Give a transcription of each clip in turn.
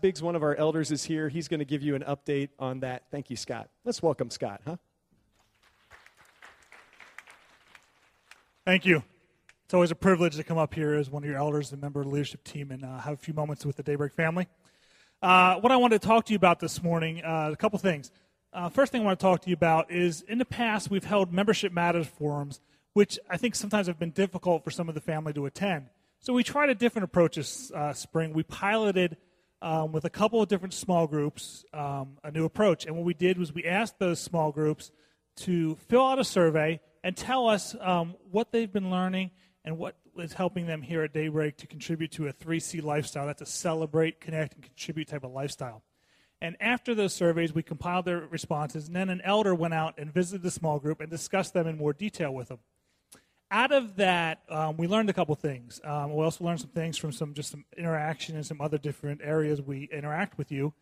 Biggs, one of our elders, is here. He's going to give you an update on that. Thank you, Scott. Let's welcome Scott, huh? Thank you. It's always a privilege to come up here as one of your elders and member of the leadership team and uh, have a few moments with the Daybreak family. Uh, what I wanted to talk to you about this morning, uh, a couple things. Uh, first thing I want to talk to you about is in the past we've held membership matters forums, which I think sometimes have been difficult for some of the family to attend. So we tried a different approach this uh, spring. We piloted um, with a couple of different small groups um, a new approach, and what we did was we asked those small groups to fill out a survey and tell us um, what they've been learning and what is helping them here at Daybreak to contribute to a 3C lifestyle. That's a celebrate, connect, and contribute type of lifestyle. And after those surveys, we compiled their responses, and then an elder went out and visited the small group and discussed them in more detail with them. Out of that, um, we learned a couple things. Um, we also learned some things from some just some interaction and some other different areas we interact with you.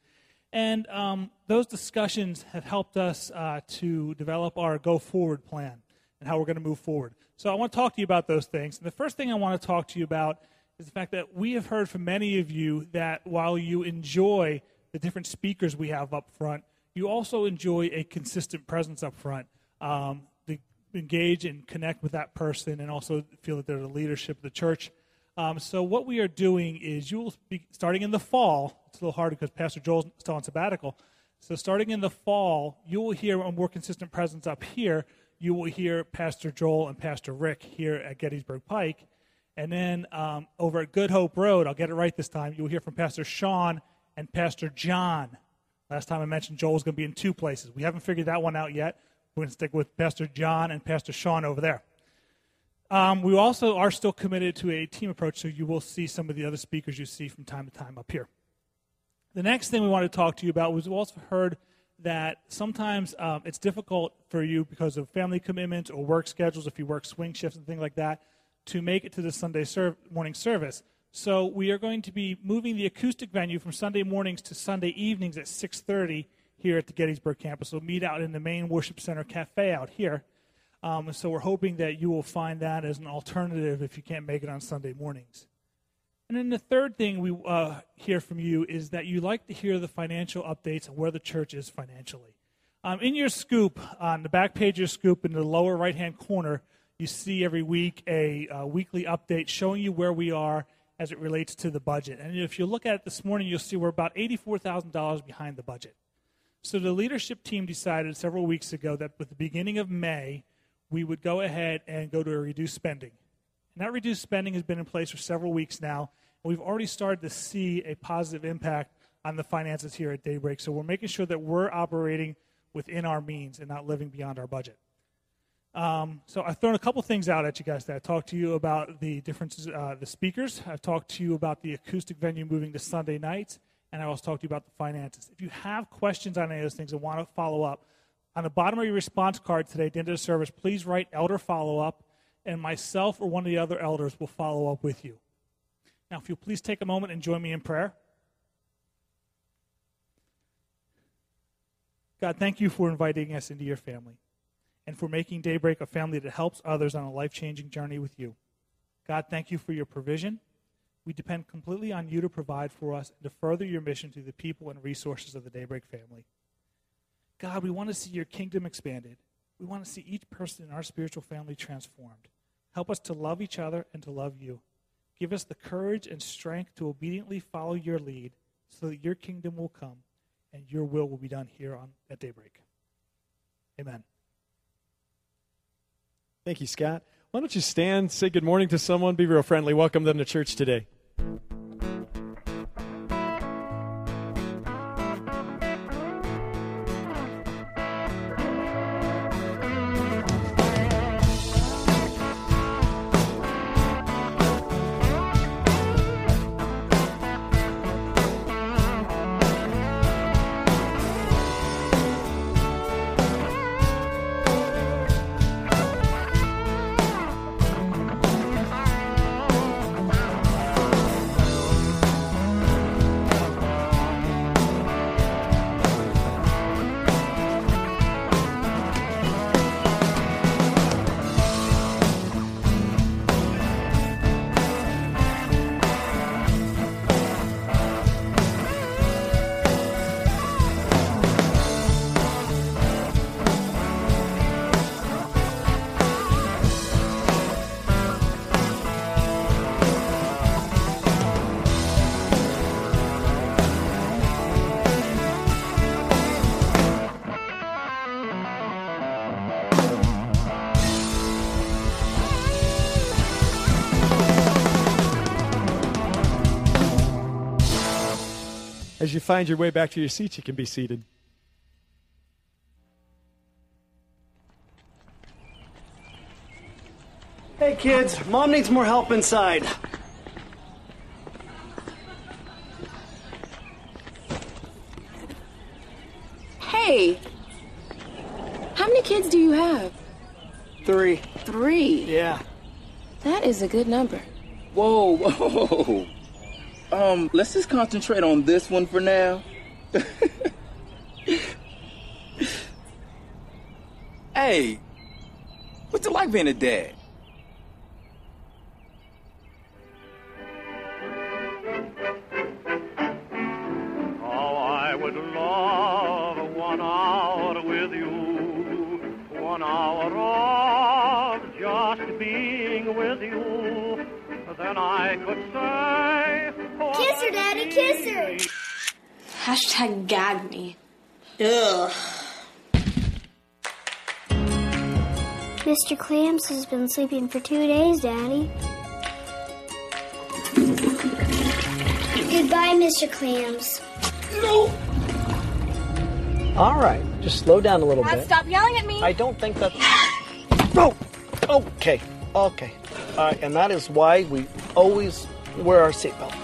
And um, those discussions have helped us uh, to develop our go forward plan and how we're going to move forward. So I want to talk to you about those things. And the first thing I want to talk to you about is the fact that we have heard from many of you that while you enjoy the different speakers we have up front, you also enjoy a consistent presence up front. Um, engage and connect with that person and also feel that they're the leadership of the church. Um, so what we are doing is you will be starting in the fall. It's a little hard because Pastor Joel's still on sabbatical. So starting in the fall, you will hear a more consistent presence up here you will hear Pastor Joel and Pastor Rick here at Gettysburg Pike. And then um, over at Good Hope Road, I'll get it right this time, you'll hear from Pastor Sean and Pastor John. Last time I mentioned Joel's going to be in two places. We haven't figured that one out yet. We're going to stick with Pastor John and Pastor Sean over there. Um, we also are still committed to a team approach, so you will see some of the other speakers you see from time to time up here. The next thing we want to talk to you about was we also heard that sometimes um, it's difficult for you because of family commitments or work schedules, if you work swing shifts and things like that, to make it to the Sunday serv- morning service. So we are going to be moving the acoustic venue from Sunday mornings to Sunday evenings at 6:30 here at the Gettysburg campus. We'll meet out in the main worship center cafe out here. Um, so we're hoping that you will find that as an alternative if you can't make it on Sunday mornings. And then the third thing we uh, hear from you is that you like to hear the financial updates and where the church is financially. Um, in your scoop, on the back page of your scoop, in the lower right hand corner, you see every week a uh, weekly update showing you where we are as it relates to the budget. And if you look at it this morning, you'll see we're about $84,000 behind the budget. So the leadership team decided several weeks ago that with the beginning of May, we would go ahead and go to a reduced spending. And that reduced spending has been in place for several weeks now. And we've already started to see a positive impact on the finances here at Daybreak. So we're making sure that we're operating within our means and not living beyond our budget. Um, so I've thrown a couple things out at you guys. That I talked to you about the differences, uh, the speakers. I've talked to you about the acoustic venue moving to Sunday nights, and I also talked to you about the finances. If you have questions on any of those things and want to follow up, on the bottom of your response card today at the end of the service, please write elder follow up and myself or one of the other elders will follow up with you. Now, if you'll please take a moment and join me in prayer. God, thank you for inviting us into your family and for making Daybreak a family that helps others on a life changing journey with you. God, thank you for your provision. We depend completely on you to provide for us and to further your mission to the people and resources of the Daybreak family. God, we want to see your kingdom expanded. We want to see each person in our spiritual family transformed. Help us to love each other and to love you. Give us the courage and strength to obediently follow your lead so that your kingdom will come and your will will be done here on at daybreak. Amen. Thank you, Scott. Why don't you stand, say good morning to someone, be real friendly, welcome them to church today. Find your way back to your seat, you can be seated. Hey kids, mom needs more help inside. Hey! How many kids do you have? Three. Three. Yeah. That is a good number. Whoa, whoa. Um, let's just concentrate on this one for now. hey, what's it like being a dad? Clams has been sleeping for two days, Daddy. Goodbye, Mr. Clams. No! All right, just slow down a little Dad, bit. stop yelling at me. I don't think that's. Oh, okay, okay. All right, and that is why we always wear our seatbelt.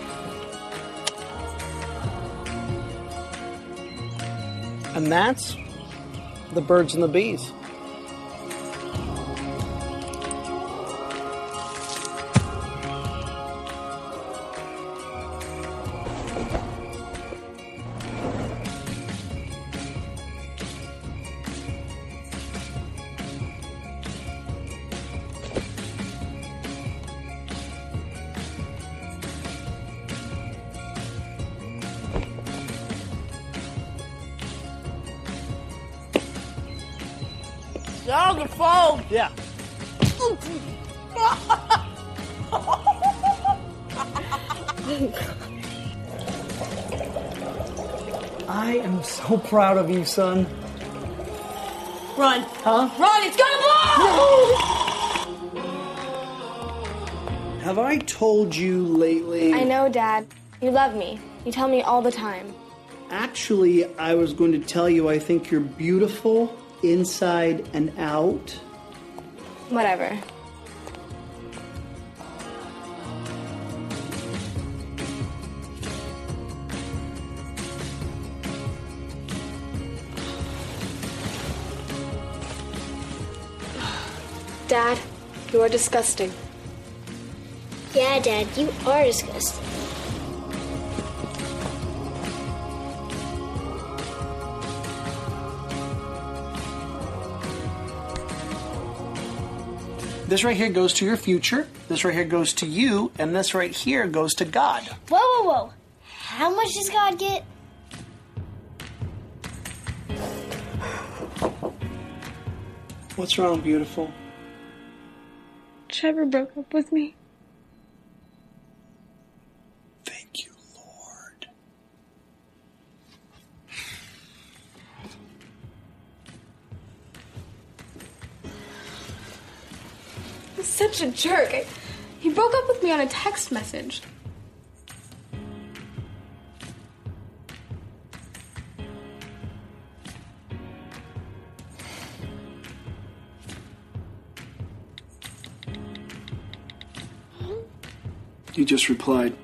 And that's the birds and the bees. Proud of you, son. Run. Huh? Run, it's gonna blow! Have I told you lately? I know, Dad. You love me. You tell me all the time. Actually, I was going to tell you I think you're beautiful inside and out. Whatever. Dad, you are disgusting. Yeah, Dad, you are disgusting. This right here goes to your future. This right here goes to you, and this right here goes to God. Whoa, whoa, whoa. How much does God get? What's wrong, beautiful? Trevor broke up with me. Thank you, Lord. He's such a jerk. I, he broke up with me on a text message. You just replied.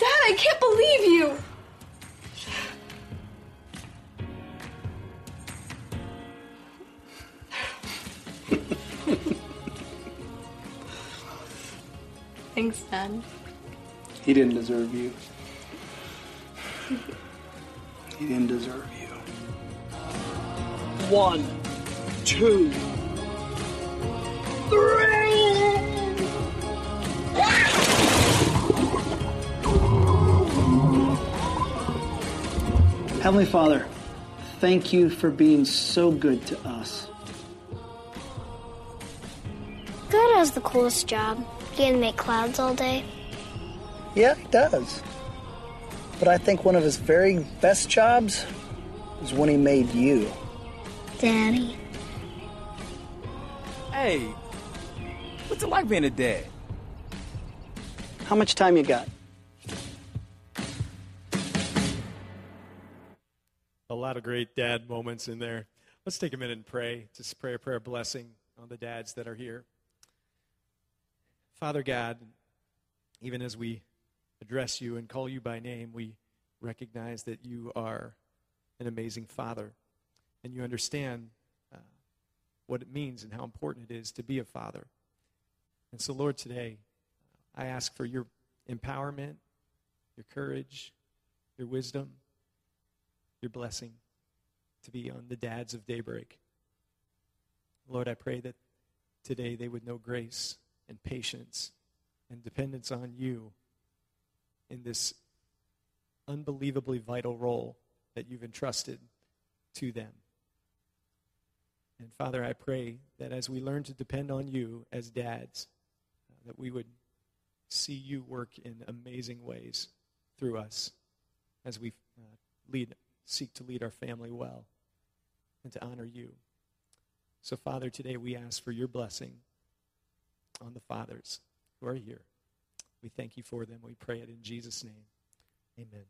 Dad, I can't believe you. Thanks, Dad. He didn't deserve you. He didn't deserve you. One, two, three. Heavenly Father, thank you for being so good to us. God has the coolest job. He can make clouds all day. Yeah, he does. But I think one of his very best jobs is when he made you. Daddy. Hey, what's it like being a dad? How much time you got? A lot of great dad moments in there. Let's take a minute and pray. Just pray a prayer blessing on the dads that are here. Father God, even as we address you and call you by name, we recognize that you are an amazing father and you understand uh, what it means and how important it is to be a father. And so, Lord, today, I ask for your empowerment, your courage, your wisdom, your blessing to be on the dads of daybreak. Lord, I pray that today they would know grace and patience and dependence on you in this unbelievably vital role that you've entrusted to them. And Father, I pray that as we learn to depend on you as dads, uh, that we would see you work in amazing ways through us as we uh, lead, seek to lead our family well and to honor you. So, Father, today we ask for your blessing on the fathers who are here. We thank you for them. We pray it in Jesus' name. Amen.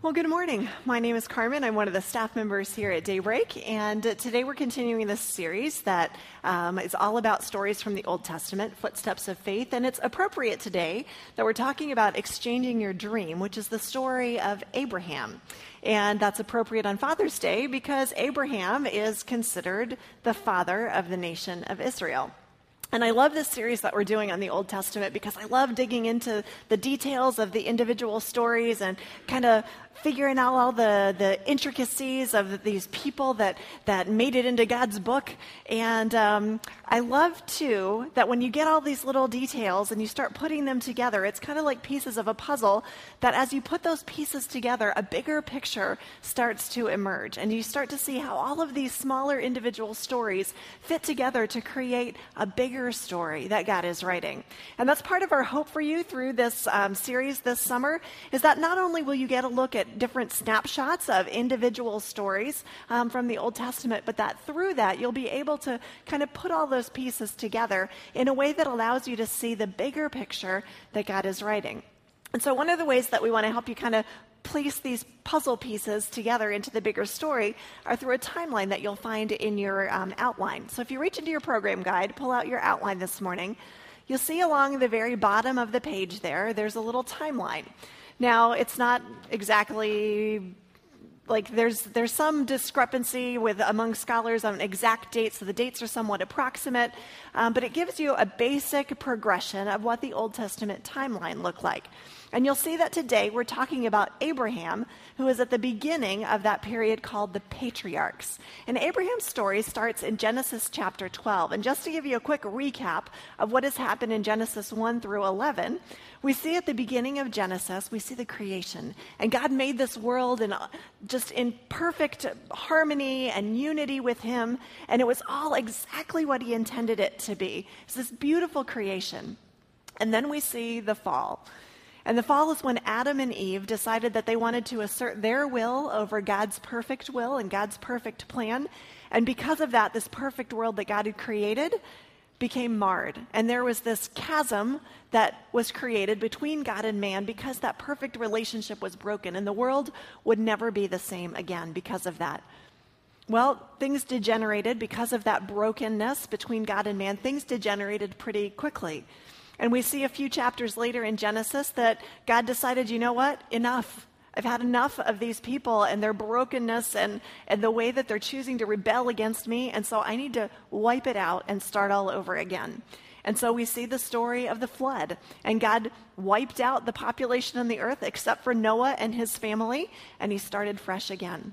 Well, good morning. My name is Carmen. I'm one of the staff members here at Daybreak, and today we're continuing this series that um, is all about stories from the Old Testament, Footsteps of Faith, and it's appropriate today that we're talking about exchanging your dream, which is the story of Abraham. And that's appropriate on Father's Day because Abraham is considered the father of the nation of Israel. And I love this series that we're doing on the Old Testament because I love digging into the details of the individual stories and kind of figuring out all the, the intricacies of these people that, that made it into God's book. And um, I love, too, that when you get all these little details and you start putting them together, it's kind of like pieces of a puzzle that as you put those pieces together, a bigger picture starts to emerge. And you start to see how all of these smaller individual stories fit together to create a bigger story that God is writing. And that's part of our hope for you through this um, series this summer is that not only will you get a look at different snapshots of individual stories um, from the Old Testament, but that through that you'll be able to kind of put all those pieces together in a way that allows you to see the bigger picture that God is writing. And so, one of the ways that we want to help you kind of place these puzzle pieces together into the bigger story are through a timeline that you'll find in your um, outline. So, if you reach into your program guide, pull out your outline this morning, you'll see along the very bottom of the page there, there's a little timeline. Now, it's not exactly like there's there's some discrepancy with among scholars on exact dates, so the dates are somewhat approximate, um, but it gives you a basic progression of what the Old Testament timeline looked like. And you'll see that today we're talking about Abraham, who is at the beginning of that period called the patriarchs. And Abraham's story starts in Genesis chapter 12. And just to give you a quick recap of what has happened in Genesis 1 through 11, we see at the beginning of Genesis, we see the creation. And God made this world in just in perfect harmony and unity with Him. And it was all exactly what He intended it to be. It's this beautiful creation. And then we see the fall. And the fall is when Adam and Eve decided that they wanted to assert their will over God's perfect will and God's perfect plan. And because of that, this perfect world that God had created became marred. And there was this chasm that was created between God and man because that perfect relationship was broken. And the world would never be the same again because of that. Well, things degenerated because of that brokenness between God and man. Things degenerated pretty quickly. And we see a few chapters later in Genesis that God decided, you know what? Enough. I've had enough of these people and their brokenness and, and the way that they're choosing to rebel against me. And so I need to wipe it out and start all over again. And so we see the story of the flood. And God wiped out the population on the earth except for Noah and his family, and he started fresh again.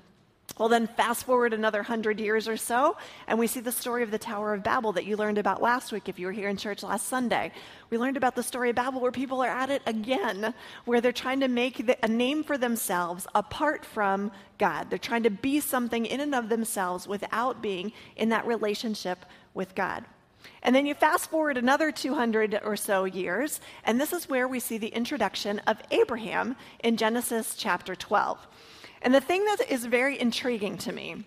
Well, then fast forward another hundred years or so, and we see the story of the Tower of Babel that you learned about last week if you were here in church last Sunday. We learned about the story of Babel where people are at it again, where they're trying to make a name for themselves apart from God. They're trying to be something in and of themselves without being in that relationship with God. And then you fast forward another 200 or so years, and this is where we see the introduction of Abraham in Genesis chapter 12. And the thing that is very intriguing to me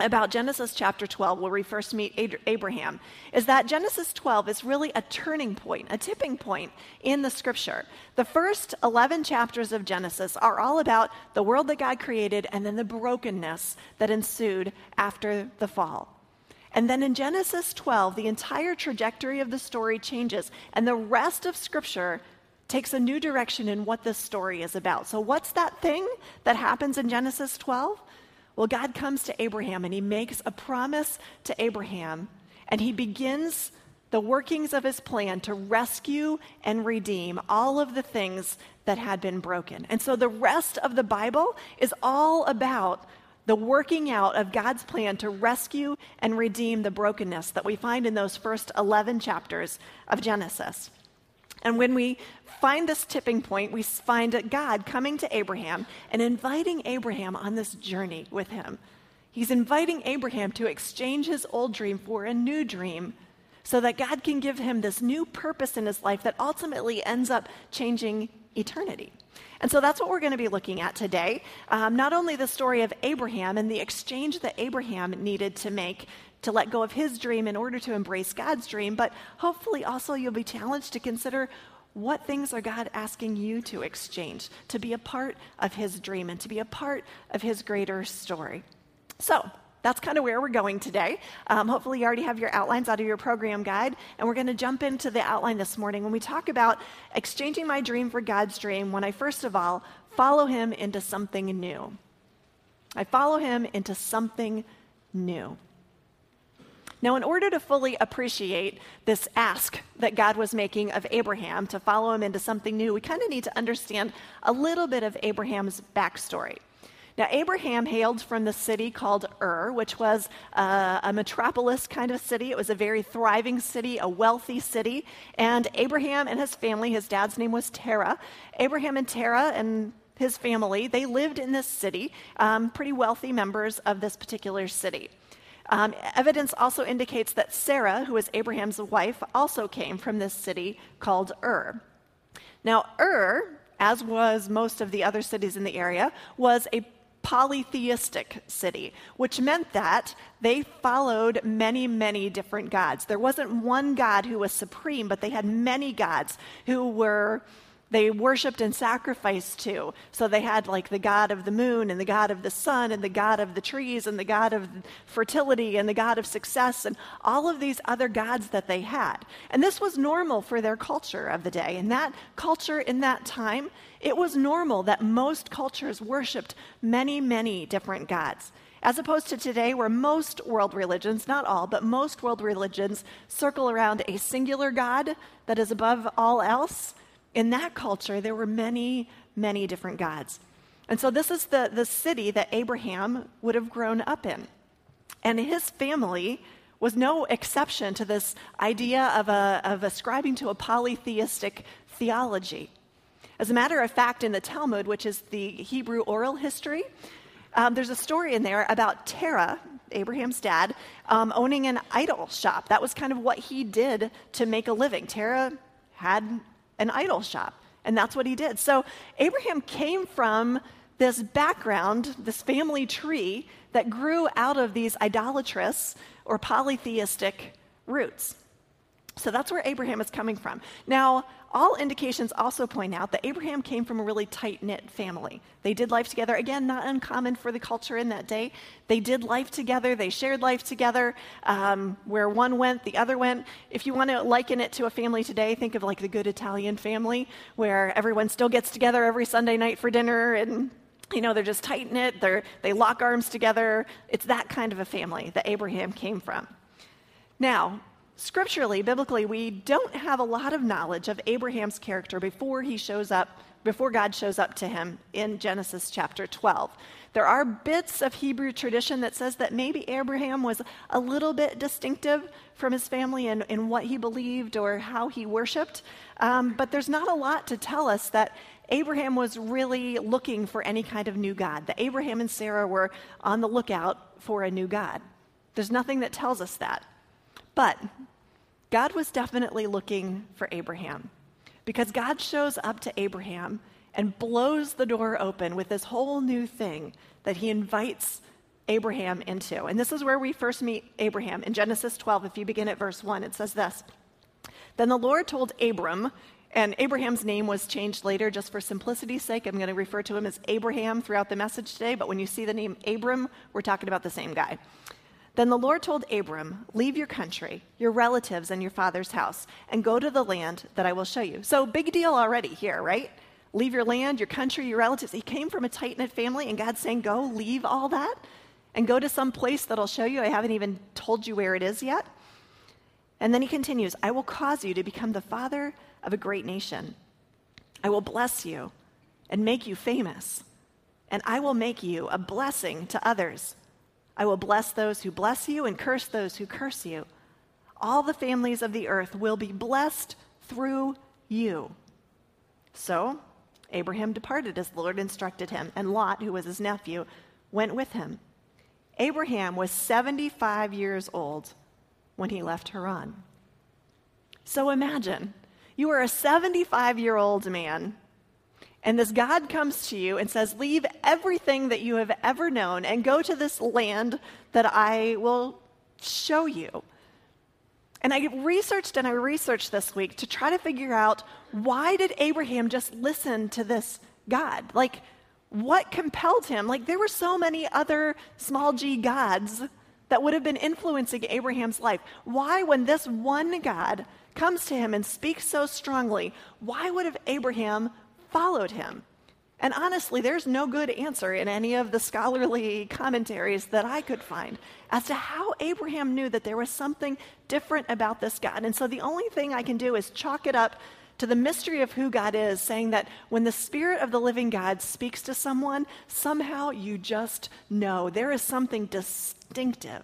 about Genesis chapter 12, where we first meet Abraham, is that Genesis 12 is really a turning point, a tipping point in the scripture. The first 11 chapters of Genesis are all about the world that God created and then the brokenness that ensued after the fall. And then in Genesis 12, the entire trajectory of the story changes, and the rest of scripture takes a new direction in what this story is about. So, what's that thing that happens in Genesis 12? Well, God comes to Abraham and he makes a promise to Abraham, and he begins the workings of his plan to rescue and redeem all of the things that had been broken. And so the rest of the Bible is all about the working out of God's plan to rescue and redeem the brokenness that we find in those first 11 chapters of Genesis. And when we find this tipping point, we find God coming to Abraham and inviting Abraham on this journey with him. He's inviting Abraham to exchange his old dream for a new dream so that God can give him this new purpose in his life that ultimately ends up changing eternity. And so that's what we're going to be looking at today. Um, not only the story of Abraham and the exchange that Abraham needed to make to let go of his dream in order to embrace God's dream, but hopefully also you'll be challenged to consider what things are God asking you to exchange to be a part of his dream and to be a part of his greater story. So, that's kind of where we're going today. Um, hopefully, you already have your outlines out of your program guide. And we're going to jump into the outline this morning when we talk about exchanging my dream for God's dream when I, first of all, follow him into something new. I follow him into something new. Now, in order to fully appreciate this ask that God was making of Abraham to follow him into something new, we kind of need to understand a little bit of Abraham's backstory. Now, Abraham hailed from the city called Ur, which was uh, a metropolis kind of city. It was a very thriving city, a wealthy city. And Abraham and his family, his dad's name was Terah. Abraham and Terah and his family, they lived in this city, um, pretty wealthy members of this particular city. Um, evidence also indicates that Sarah, who was Abraham's wife, also came from this city called Ur. Now, Ur, as was most of the other cities in the area, was a polytheistic city, which meant that they followed many, many different gods. There wasn't one god who was supreme, but they had many gods who were they worshiped and sacrificed to. So they had like the god of the moon and the god of the sun and the god of the trees and the god of fertility and the god of success and all of these other gods that they had. And this was normal for their culture of the day. And that culture in that time, it was normal that most cultures worshiped many, many different gods. As opposed to today, where most world religions, not all, but most world religions circle around a singular God that is above all else in that culture, there were many, many different gods. And so this is the, the city that Abraham would have grown up in. And his family was no exception to this idea of, a, of ascribing to a polytheistic theology. As a matter of fact, in the Talmud, which is the Hebrew oral history, um, there's a story in there about Terah, Abraham's dad, um, owning an idol shop. That was kind of what he did to make a living. Terah had an idol shop. And that's what he did. So Abraham came from this background, this family tree that grew out of these idolatrous or polytheistic roots. So that's where Abraham is coming from. Now, all indications also point out that Abraham came from a really tight knit family. They did life together. Again, not uncommon for the culture in that day. They did life together, they shared life together. Um, where one went, the other went. If you want to liken it to a family today, think of like the good Italian family, where everyone still gets together every Sunday night for dinner and you know, they're just tight knit, they lock arms together. It's that kind of a family that Abraham came from. Now, scripturally, biblically, we don't have a lot of knowledge of Abraham's character before he shows up, before God shows up to him in Genesis chapter 12. There are bits of Hebrew tradition that says that maybe Abraham was a little bit distinctive from his family in, in what he believed or how he worshiped. Um, but there's not a lot to tell us that Abraham was really looking for any kind of new God, that Abraham and Sarah were on the lookout for a new God. There's nothing that tells us that. But God was definitely looking for Abraham because God shows up to Abraham and blows the door open with this whole new thing that he invites Abraham into. And this is where we first meet Abraham. In Genesis 12, if you begin at verse 1, it says this Then the Lord told Abram, and Abraham's name was changed later just for simplicity's sake. I'm going to refer to him as Abraham throughout the message today, but when you see the name Abram, we're talking about the same guy. Then the Lord told Abram, Leave your country, your relatives, and your father's house, and go to the land that I will show you. So, big deal already here, right? Leave your land, your country, your relatives. He came from a tight knit family, and God's saying, Go, leave all that, and go to some place that I'll show you. I haven't even told you where it is yet. And then he continues, I will cause you to become the father of a great nation. I will bless you and make you famous, and I will make you a blessing to others. I will bless those who bless you and curse those who curse you. All the families of the earth will be blessed through you. So Abraham departed as the Lord instructed him, and Lot, who was his nephew, went with him. Abraham was 75 years old when he left Haran. So imagine you are a 75 year old man and this God comes to you and says, Leave everything that you have ever known and go to this land that I will show you. And I researched and I researched this week to try to figure out why did Abraham just listen to this God? Like, what compelled him? Like, there were so many other small g gods that would have been influencing Abraham's life. Why, when this one God comes to him and speaks so strongly, why would have Abraham followed him. And honestly, there's no good answer in any of the scholarly commentaries that I could find as to how Abraham knew that there was something different about this God. And so the only thing I can do is chalk it up to the mystery of who God is, saying that when the Spirit of the living God speaks to someone, somehow you just know there is something distinctive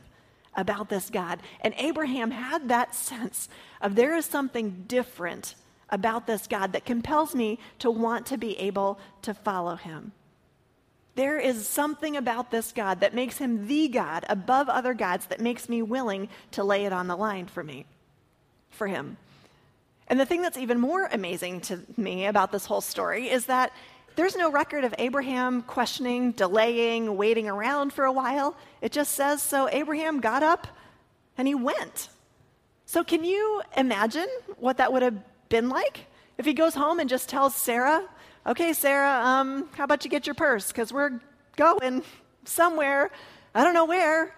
about this God. And Abraham had that sense of there is something different about this God that compels me to want to be able to follow him. There is something about this God that makes him the God above other gods that makes me willing to lay it on the line for me, for him. And the thing that's even more amazing to me about this whole story is that there's no record of Abraham questioning, delaying, waiting around for a while. It just says so Abraham got up and he went. So, can you imagine what that would have been like? If he goes home and just tells Sarah, okay, Sarah, um, how about you get your purse? Because we're going somewhere. I don't know where.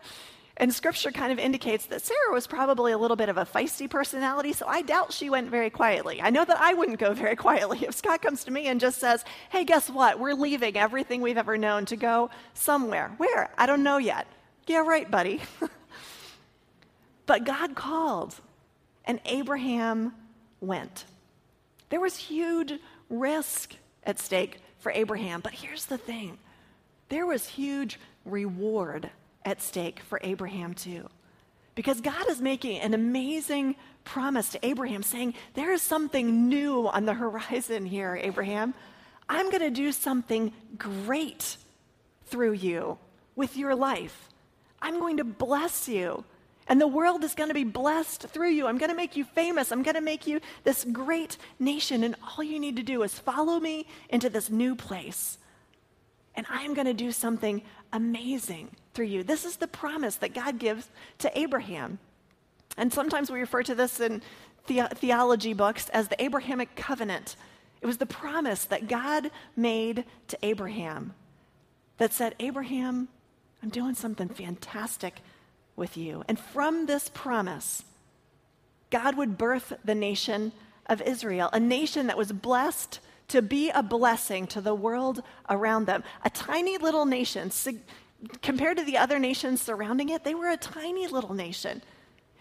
And scripture kind of indicates that Sarah was probably a little bit of a feisty personality, so I doubt she went very quietly. I know that I wouldn't go very quietly. If Scott comes to me and just says, hey, guess what? We're leaving everything we've ever known to go somewhere. Where? I don't know yet. Yeah, right, buddy. but God called, and Abraham went. There was huge risk at stake for Abraham, but here's the thing there was huge reward at stake for Abraham, too. Because God is making an amazing promise to Abraham, saying, There is something new on the horizon here, Abraham. I'm going to do something great through you with your life. I'm going to bless you. And the world is going to be blessed through you. I'm going to make you famous. I'm going to make you this great nation. And all you need to do is follow me into this new place. And I am going to do something amazing through you. This is the promise that God gives to Abraham. And sometimes we refer to this in the- theology books as the Abrahamic covenant. It was the promise that God made to Abraham that said, Abraham, I'm doing something fantastic with you. And from this promise, God would birth the nation of Israel, a nation that was blessed to be a blessing to the world around them. A tiny little nation, compared to the other nations surrounding it, they were a tiny little nation.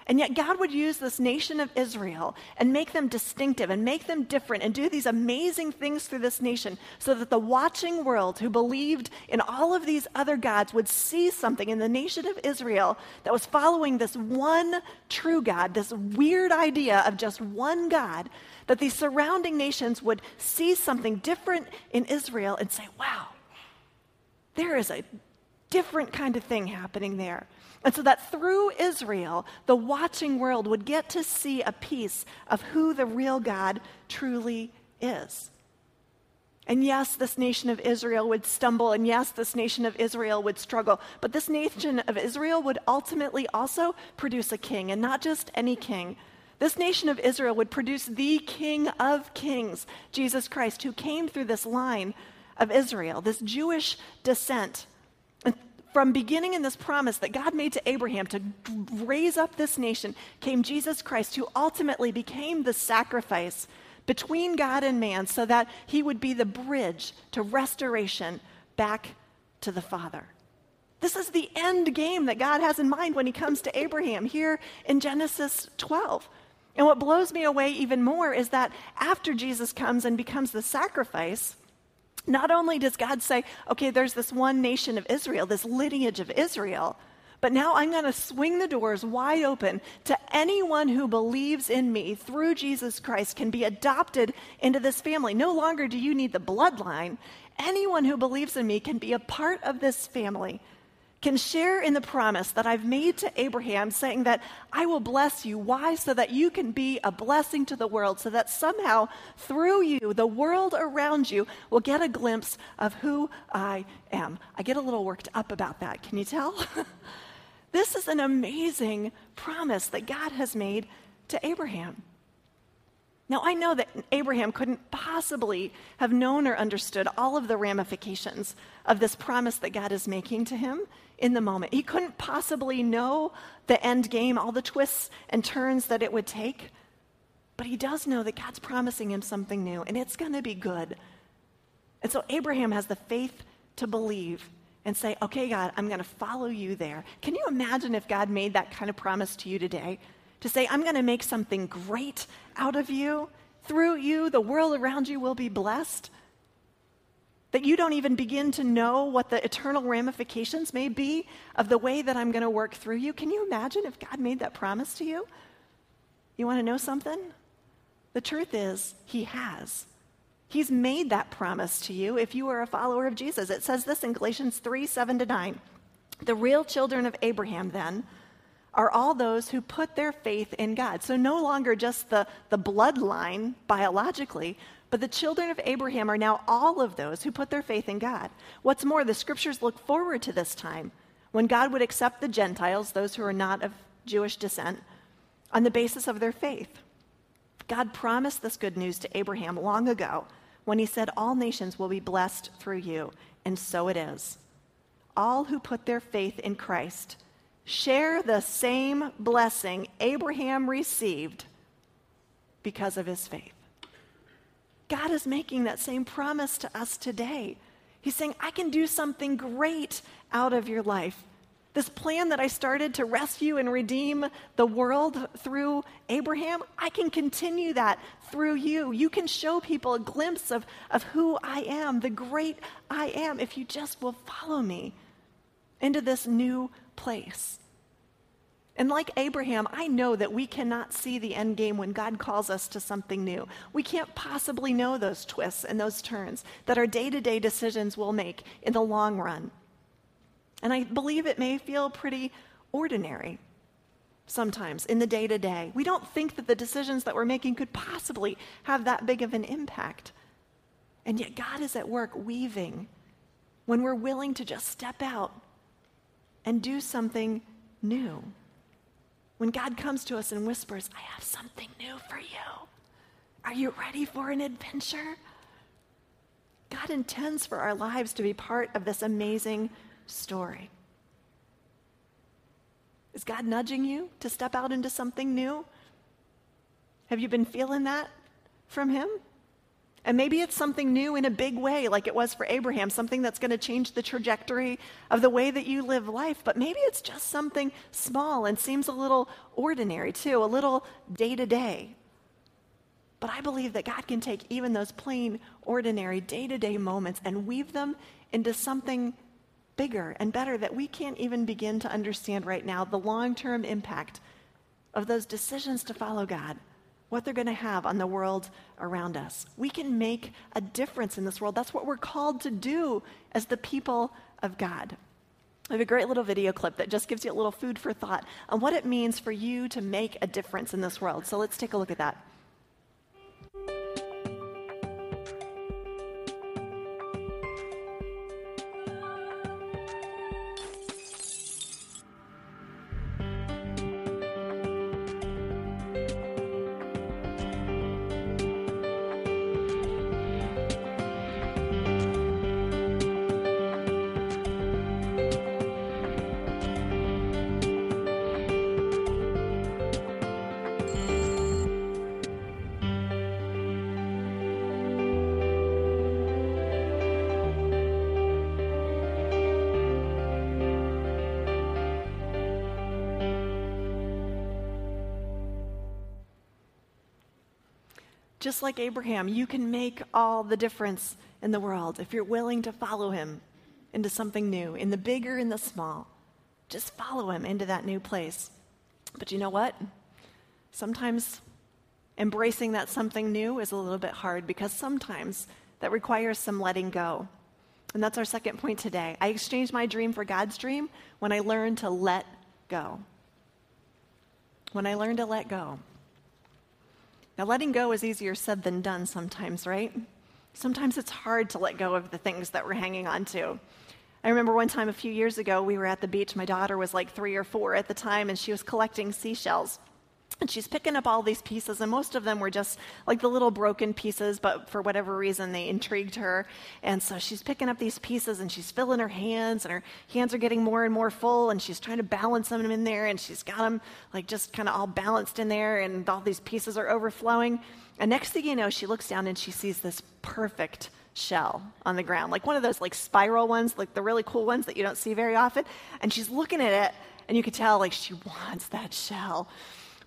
And yet, God would use this nation of Israel and make them distinctive and make them different and do these amazing things through this nation so that the watching world who believed in all of these other gods would see something in the nation of Israel that was following this one true God, this weird idea of just one God, that these surrounding nations would see something different in Israel and say, wow, there is a different kind of thing happening there. And so that through Israel, the watching world would get to see a piece of who the real God truly is. And yes, this nation of Israel would stumble, and yes, this nation of Israel would struggle. But this nation of Israel would ultimately also produce a king, and not just any king. This nation of Israel would produce the King of Kings, Jesus Christ, who came through this line of Israel, this Jewish descent. From beginning in this promise that God made to Abraham to raise up this nation came Jesus Christ, who ultimately became the sacrifice between God and man so that he would be the bridge to restoration back to the Father. This is the end game that God has in mind when he comes to Abraham here in Genesis 12. And what blows me away even more is that after Jesus comes and becomes the sacrifice, not only does God say, okay, there's this one nation of Israel, this lineage of Israel, but now I'm going to swing the doors wide open to anyone who believes in me through Jesus Christ can be adopted into this family. No longer do you need the bloodline. Anyone who believes in me can be a part of this family, can share in the promise that I've made to Abraham, saying that I will bless you. Why? So that you can be a blessing to the world, so that somehow through you, the world around you will get a glimpse of who I am. I get a little worked up about that. Can you tell? This is an amazing promise that God has made to Abraham. Now, I know that Abraham couldn't possibly have known or understood all of the ramifications of this promise that God is making to him in the moment. He couldn't possibly know the end game, all the twists and turns that it would take. But he does know that God's promising him something new, and it's going to be good. And so Abraham has the faith to believe and say, okay, God, I'm going to follow you there. Can you imagine if God made that kind of promise to you today? To say, I'm going to make something great out of you. Through you, the world around you will be blessed. That you don't even begin to know what the eternal ramifications may be of the way that I'm going to work through you. Can you imagine if God made that promise to you? You want to know something? The truth is, He has. He's made that promise to you if you are a follower of Jesus. It says this in Galatians 3 7 to 9. The real children of Abraham, then, are all those who put their faith in God. So no longer just the, the bloodline biologically, but the children of Abraham are now all of those who put their faith in God. What's more, the scriptures look forward to this time when God would accept the Gentiles, those who are not of Jewish descent, on the basis of their faith. God promised this good news to Abraham long ago when he said, All nations will be blessed through you. And so it is. All who put their faith in Christ share the same blessing Abraham received because of his faith. God is making that same promise to us today. He's saying, I can do something great out of your life this plan that I started to rescue and redeem the world through Abraham, I can continue that through you. You can show people a glimpse of, of who I am, the great I am, if you just will follow me into this new place. And like Abraham, I know that we cannot see the end game when God calls us to something new. We can't possibly know those twists and those turns that our day to day decisions will make in the long run. And I believe it may feel pretty ordinary sometimes in the day to day. We don't think that the decisions that we're making could possibly have that big of an impact. And yet, God is at work weaving when we're willing to just step out and do something new. When God comes to us and whispers, I have something new for you. Are you ready for an adventure? God intends for our lives to be part of this amazing story. Is God nudging you to step out into something new? Have you been feeling that from Him? And maybe it's something new in a big way, like it was for Abraham, something that's going to change the trajectory of the way that you live life. But maybe it's just something small and seems a little ordinary, too, a little day to day. But I believe that God can take even those plain, ordinary, day to day moments and weave them into something bigger and better that we can't even begin to understand right now the long term impact of those decisions to follow God, what they're going to have on the world around us. We can make a difference in this world. That's what we're called to do as the people of God. I have a great little video clip that just gives you a little food for thought on what it means for you to make a difference in this world. So let's take a look at that. Just like Abraham, you can make all the difference in the world if you're willing to follow him into something new, in the bigger and the small. Just follow him into that new place. But you know what? Sometimes embracing that something new is a little bit hard because sometimes that requires some letting go. And that's our second point today. I exchanged my dream for God's dream when I learned to let go. When I learned to let go. Now, letting go is easier said than done sometimes, right? Sometimes it's hard to let go of the things that we're hanging on to. I remember one time a few years ago, we were at the beach. My daughter was like three or four at the time, and she was collecting seashells. And she's picking up all these pieces, and most of them were just like the little broken pieces, but for whatever reason, they intrigued her. And so she's picking up these pieces and she's filling her hands, and her hands are getting more and more full, and she's trying to balance them in there, and she's got them like just kind of all balanced in there, and all these pieces are overflowing. And next thing you know, she looks down and she sees this perfect shell on the ground, like one of those like spiral ones, like the really cool ones that you don't see very often. And she's looking at it, and you could tell like she wants that shell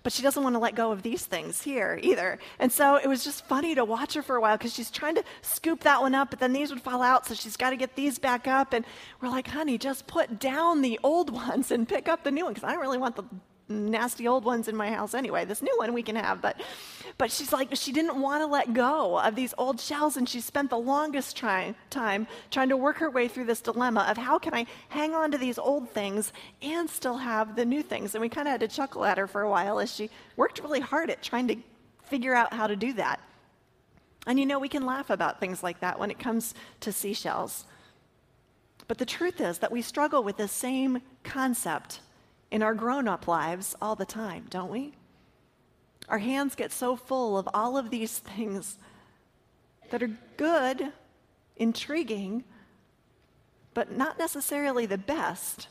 but she doesn't want to let go of these things here either. And so it was just funny to watch her for a while because she's trying to scoop that one up, but then these would fall out, so she's got to get these back up. And we're like, honey, just put down the old ones and pick up the new one because I don't really want the nasty old ones in my house anyway. This new one we can have, but but she's like she didn't want to let go of these old shells, and she spent the longest try, time trying to work her way through this dilemma of how can I hang on to these old things and still have the new things. And we kind of had to chuckle at her for a while as she worked really hard at trying to figure out how to do that. And you know, we can laugh about things like that when it comes to seashells. But the truth is that we struggle with the same concept in our grown up lives all the time, don't we? Our hands get so full of all of these things that are good, intriguing, but not necessarily the best.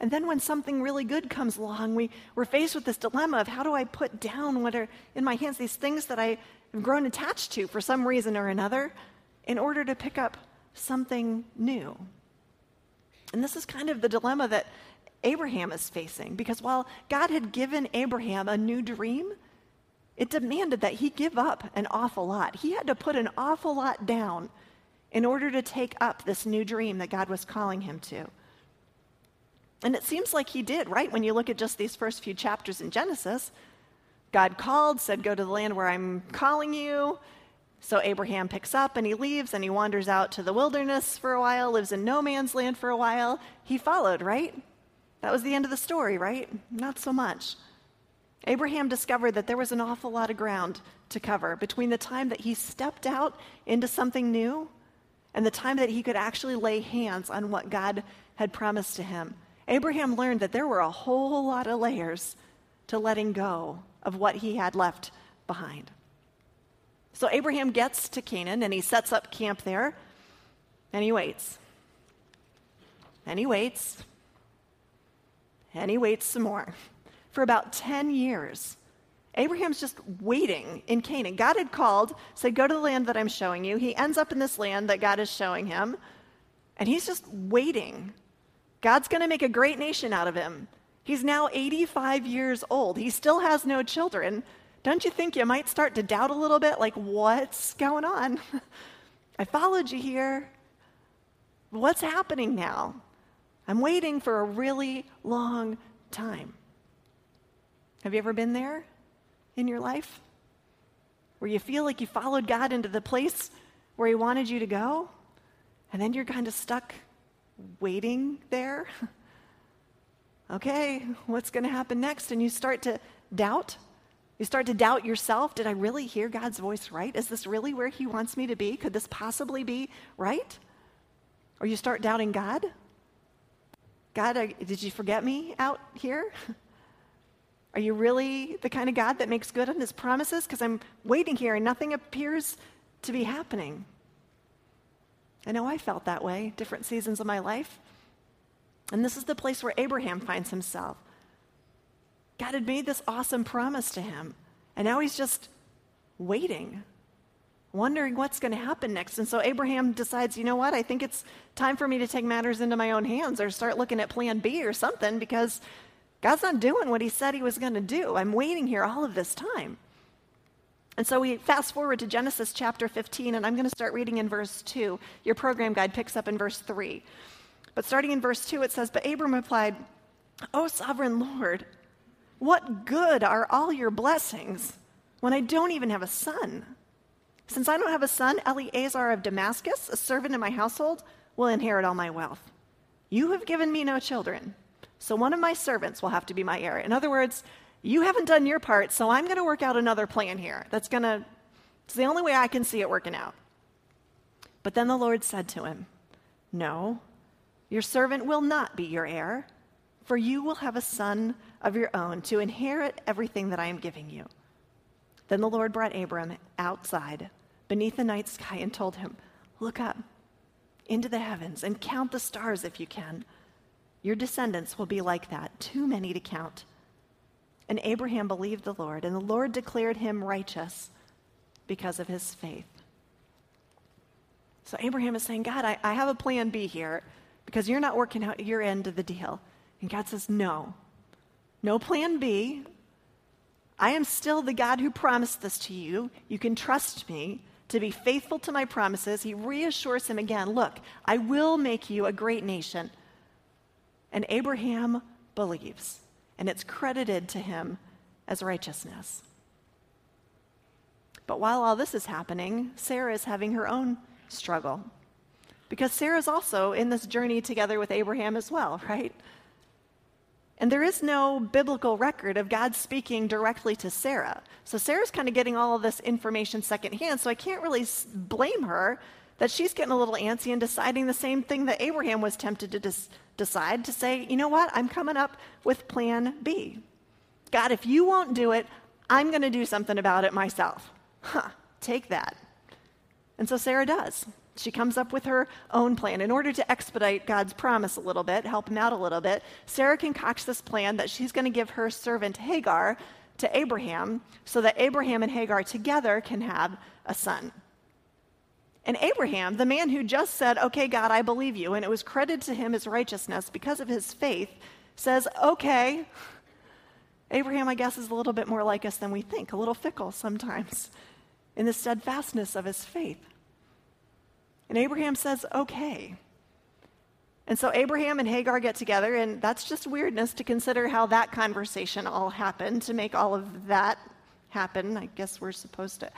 And then when something really good comes along, we, we're faced with this dilemma of how do I put down what are in my hands, these things that I have grown attached to for some reason or another, in order to pick up something new. And this is kind of the dilemma that Abraham is facing. Because while God had given Abraham a new dream, it demanded that he give up an awful lot. He had to put an awful lot down in order to take up this new dream that God was calling him to. And it seems like he did, right? When you look at just these first few chapters in Genesis, God called, said, Go to the land where I'm calling you. So Abraham picks up and he leaves and he wanders out to the wilderness for a while, lives in no man's land for a while. He followed, right? That was the end of the story, right? Not so much. Abraham discovered that there was an awful lot of ground to cover between the time that he stepped out into something new and the time that he could actually lay hands on what God had promised to him. Abraham learned that there were a whole lot of layers to letting go of what he had left behind. So Abraham gets to Canaan and he sets up camp there and he waits. And he waits and he waits some more. For about 10 years, Abraham's just waiting in Canaan. God had called, said, Go to the land that I'm showing you. He ends up in this land that God is showing him, and he's just waiting. God's going to make a great nation out of him. He's now 85 years old. He still has no children. Don't you think you might start to doubt a little bit? Like, what's going on? I followed you here. What's happening now? I'm waiting for a really long time. Have you ever been there in your life? Where you feel like you followed God into the place where He wanted you to go, and then you're kind of stuck waiting there? okay, what's going to happen next? And you start to doubt. You start to doubt yourself. Did I really hear God's voice right? Is this really where He wants me to be? Could this possibly be right? Or you start doubting God. God, did you forget me out here? Are you really the kind of God that makes good on his promises? Because I'm waiting here and nothing appears to be happening. I know I felt that way, different seasons of my life. And this is the place where Abraham finds himself. God had made this awesome promise to him, and now he's just waiting wondering what's going to happen next. And so Abraham decides, you know what? I think it's time for me to take matters into my own hands or start looking at plan B or something because God's not doing what he said he was going to do. I'm waiting here all of this time. And so we fast forward to Genesis chapter 15, and I'm going to start reading in verse 2. Your program guide picks up in verse 3. But starting in verse 2, it says, But Abram replied, O sovereign Lord, what good are all your blessings when I don't even have a son? Since I don't have a son, Eleazar of Damascus, a servant in my household, will inherit all my wealth. You have given me no children, so one of my servants will have to be my heir. In other words, you haven't done your part, so I'm going to work out another plan here. That's going to, it's the only way I can see it working out. But then the Lord said to him, No, your servant will not be your heir, for you will have a son of your own to inherit everything that I am giving you. Then the Lord brought Abram outside beneath the night sky and told him, Look up into the heavens and count the stars if you can. Your descendants will be like that, too many to count. And Abraham believed the Lord, and the Lord declared him righteous because of his faith. So Abraham is saying, God, I, I have a plan B here because you're not working out your end of the deal. And God says, No, no plan B. I am still the God who promised this to you. You can trust me to be faithful to my promises. He reassures him again Look, I will make you a great nation. And Abraham believes and it's credited to him as righteousness. But while all this is happening, Sarah is having her own struggle. Because Sarah's also in this journey together with Abraham as well, right? And there is no biblical record of God speaking directly to Sarah. So Sarah's kind of getting all of this information secondhand, so I can't really blame her that she's getting a little antsy and deciding the same thing that Abraham was tempted to dis- decide to say, you know what, I'm coming up with plan B. God, if you won't do it, I'm going to do something about it myself. Huh, take that. And so Sarah does. She comes up with her own plan. In order to expedite God's promise a little bit, help him out a little bit, Sarah concocts this plan that she's going to give her servant Hagar to Abraham so that Abraham and Hagar together can have a son. And Abraham, the man who just said, Okay, God, I believe you, and it was credited to him as righteousness because of his faith, says, Okay. Abraham, I guess, is a little bit more like us than we think, a little fickle sometimes in the steadfastness of his faith. And Abraham says, Okay. And so Abraham and Hagar get together, and that's just weirdness to consider how that conversation all happened to make all of that happen. I guess we're supposed to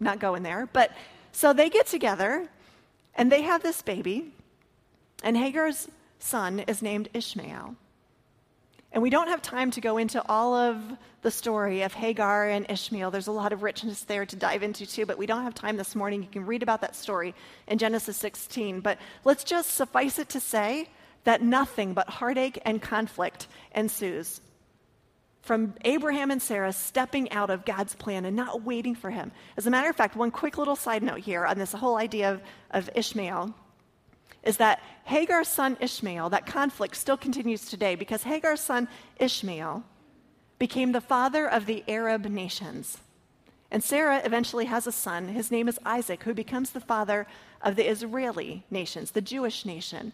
not go in there. But so they get together and they have this baby, and Hagar's son is named Ishmael. And we don't have time to go into all of the story of Hagar and Ishmael. There's a lot of richness there to dive into, too, but we don't have time this morning. You can read about that story in Genesis 16. But let's just suffice it to say that nothing but heartache and conflict ensues from Abraham and Sarah stepping out of God's plan and not waiting for him. As a matter of fact, one quick little side note here on this whole idea of, of Ishmael is that Hagar's son Ishmael, that conflict still continues today because Hagar's son Ishmael became the father of the Arab nations. And Sarah eventually has a son. His name is Isaac, who becomes the father of the Israeli nations, the Jewish nation.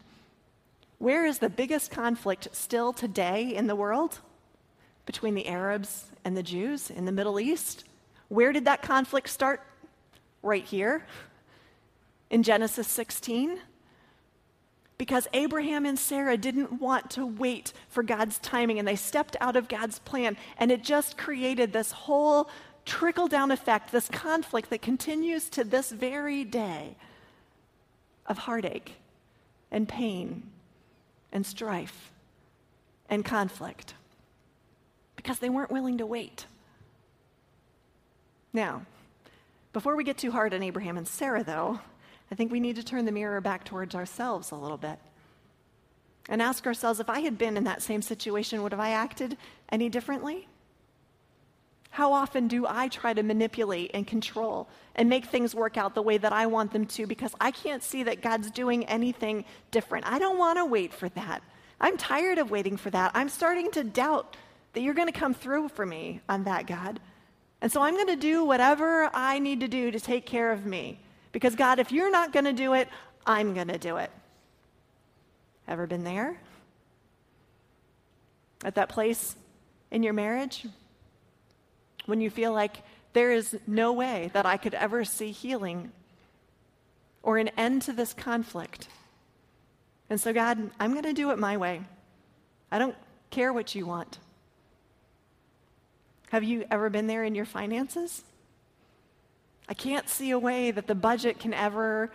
Where is the biggest conflict still today in the world? between the Arabs and the Jews in the Middle East. Where did that conflict start? Right here in Genesis 16. Because Abraham and Sarah didn't want to wait for God's timing and they stepped out of God's plan, and it just created this whole trickle down effect, this conflict that continues to this very day of heartache and pain and strife and conflict because they weren't willing to wait. Now, before we get too hard on Abraham and Sarah, though, I think we need to turn the mirror back towards ourselves a little bit and ask ourselves if I had been in that same situation, would have I acted any differently? How often do I try to manipulate and control and make things work out the way that I want them to because I can't see that God's doing anything different? I don't want to wait for that. I'm tired of waiting for that. I'm starting to doubt that you're going to come through for me on that, God. And so I'm going to do whatever I need to do to take care of me. Because, God, if you're not going to do it, I'm going to do it. Ever been there? At that place in your marriage when you feel like there is no way that I could ever see healing or an end to this conflict. And so, God, I'm going to do it my way. I don't care what you want. Have you ever been there in your finances? I can't see a way that the budget can ever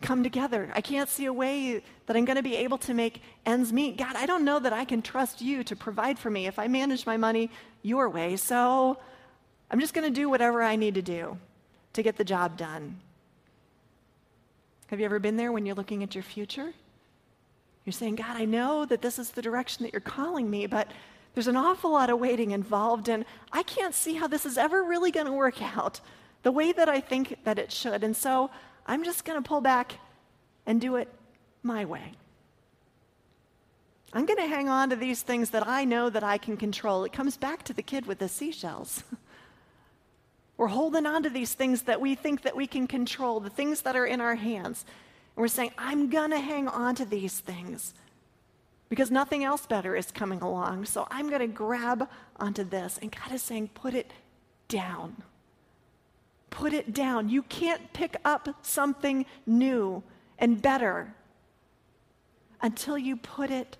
come together. I can't see a way that I'm going to be able to make ends meet. God, I don't know that I can trust you to provide for me if I manage my money your way. So I'm just going to do whatever I need to do to get the job done. Have you ever been there when you're looking at your future? You're saying, God, I know that this is the direction that you're calling me, but there's an awful lot of waiting involved, and I can't see how this is ever really going to work out the way that I think that it should. And so I'm just going to pull back and do it my way. I'm going to hang on to these things that I know that I can control. It comes back to the kid with the seashells. We're holding on to these things that we think that we can control, the things that are in our hands. And we're saying, I'm going to hang on to these things because nothing else better is coming along. So I'm going to grab onto this. And God is saying, put it down. Put it down. You can't pick up something new and better until you put it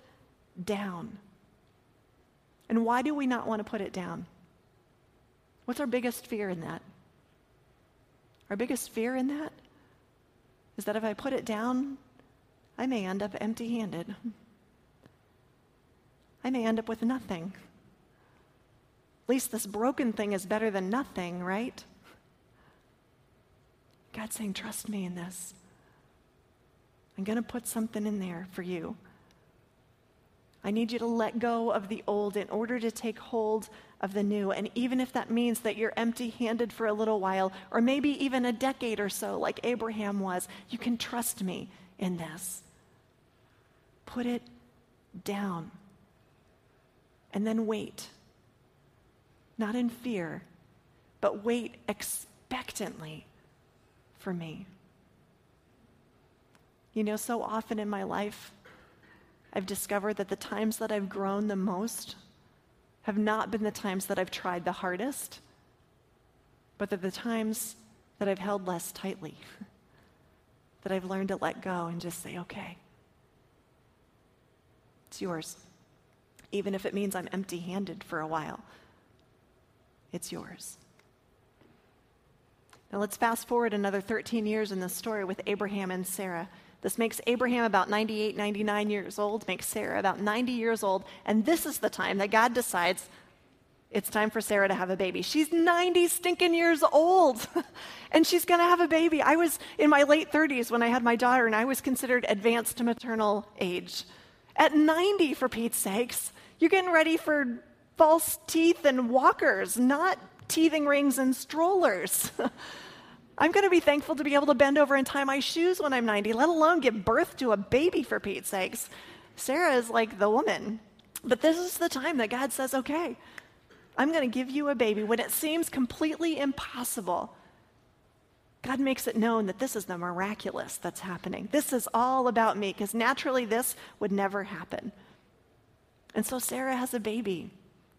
down. And why do we not want to put it down? What's our biggest fear in that? Our biggest fear in that is that if I put it down, I may end up empty handed. I may end up with nothing. At least this broken thing is better than nothing, right? God's saying, Trust me in this. I'm going to put something in there for you. I need you to let go of the old in order to take hold of the new. And even if that means that you're empty handed for a little while, or maybe even a decade or so, like Abraham was, you can trust me in this. Put it down. And then wait. Not in fear, but wait expectantly for me. You know, so often in my life, I've discovered that the times that I've grown the most have not been the times that I've tried the hardest, but they're the times that I've held less tightly, that I've learned to let go and just say, okay, it's yours. Even if it means I'm empty handed for a while, it's yours. Now let's fast forward another 13 years in the story with Abraham and Sarah. This makes Abraham about 98, 99 years old, makes Sarah about 90 years old, and this is the time that God decides it's time for Sarah to have a baby. She's 90 stinking years old, and she's going to have a baby. I was in my late 30s when I had my daughter, and I was considered advanced to maternal age. At 90, for Pete's sakes, you're getting ready for false teeth and walkers, not teething rings and strollers. I'm going to be thankful to be able to bend over and tie my shoes when I'm 90, let alone give birth to a baby for Pete's sakes. Sarah is like the woman. But this is the time that God says, okay, I'm going to give you a baby when it seems completely impossible. God makes it known that this is the miraculous that's happening. This is all about me because naturally this would never happen. And so Sarah has a baby,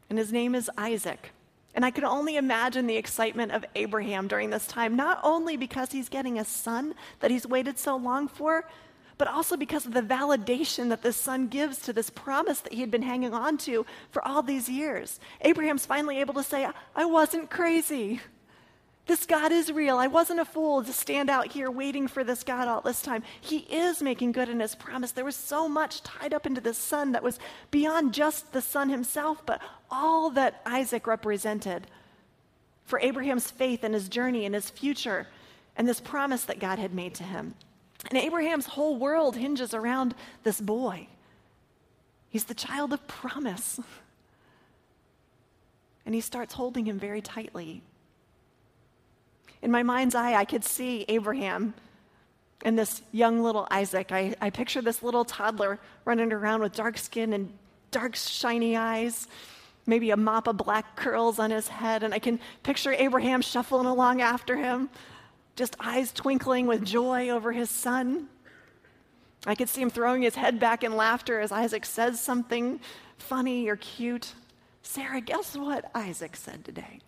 and his name is Isaac. And I can only imagine the excitement of Abraham during this time, not only because he's getting a son that he's waited so long for, but also because of the validation that this son gives to this promise that he had been hanging on to for all these years. Abraham's finally able to say, I wasn't crazy. This God is real. I wasn't a fool to stand out here waiting for this God all this time. He is making good in his promise. There was so much tied up into the son that was beyond just the son himself, but all that Isaac represented for Abraham's faith and his journey and his future and this promise that God had made to him. And Abraham's whole world hinges around this boy. He's the child of promise. And he starts holding him very tightly in my mind's eye, I could see Abraham and this young little Isaac. I, I picture this little toddler running around with dark skin and dark, shiny eyes, maybe a mop of black curls on his head. And I can picture Abraham shuffling along after him, just eyes twinkling with joy over his son. I could see him throwing his head back in laughter as Isaac says something funny or cute. Sarah, guess what Isaac said today?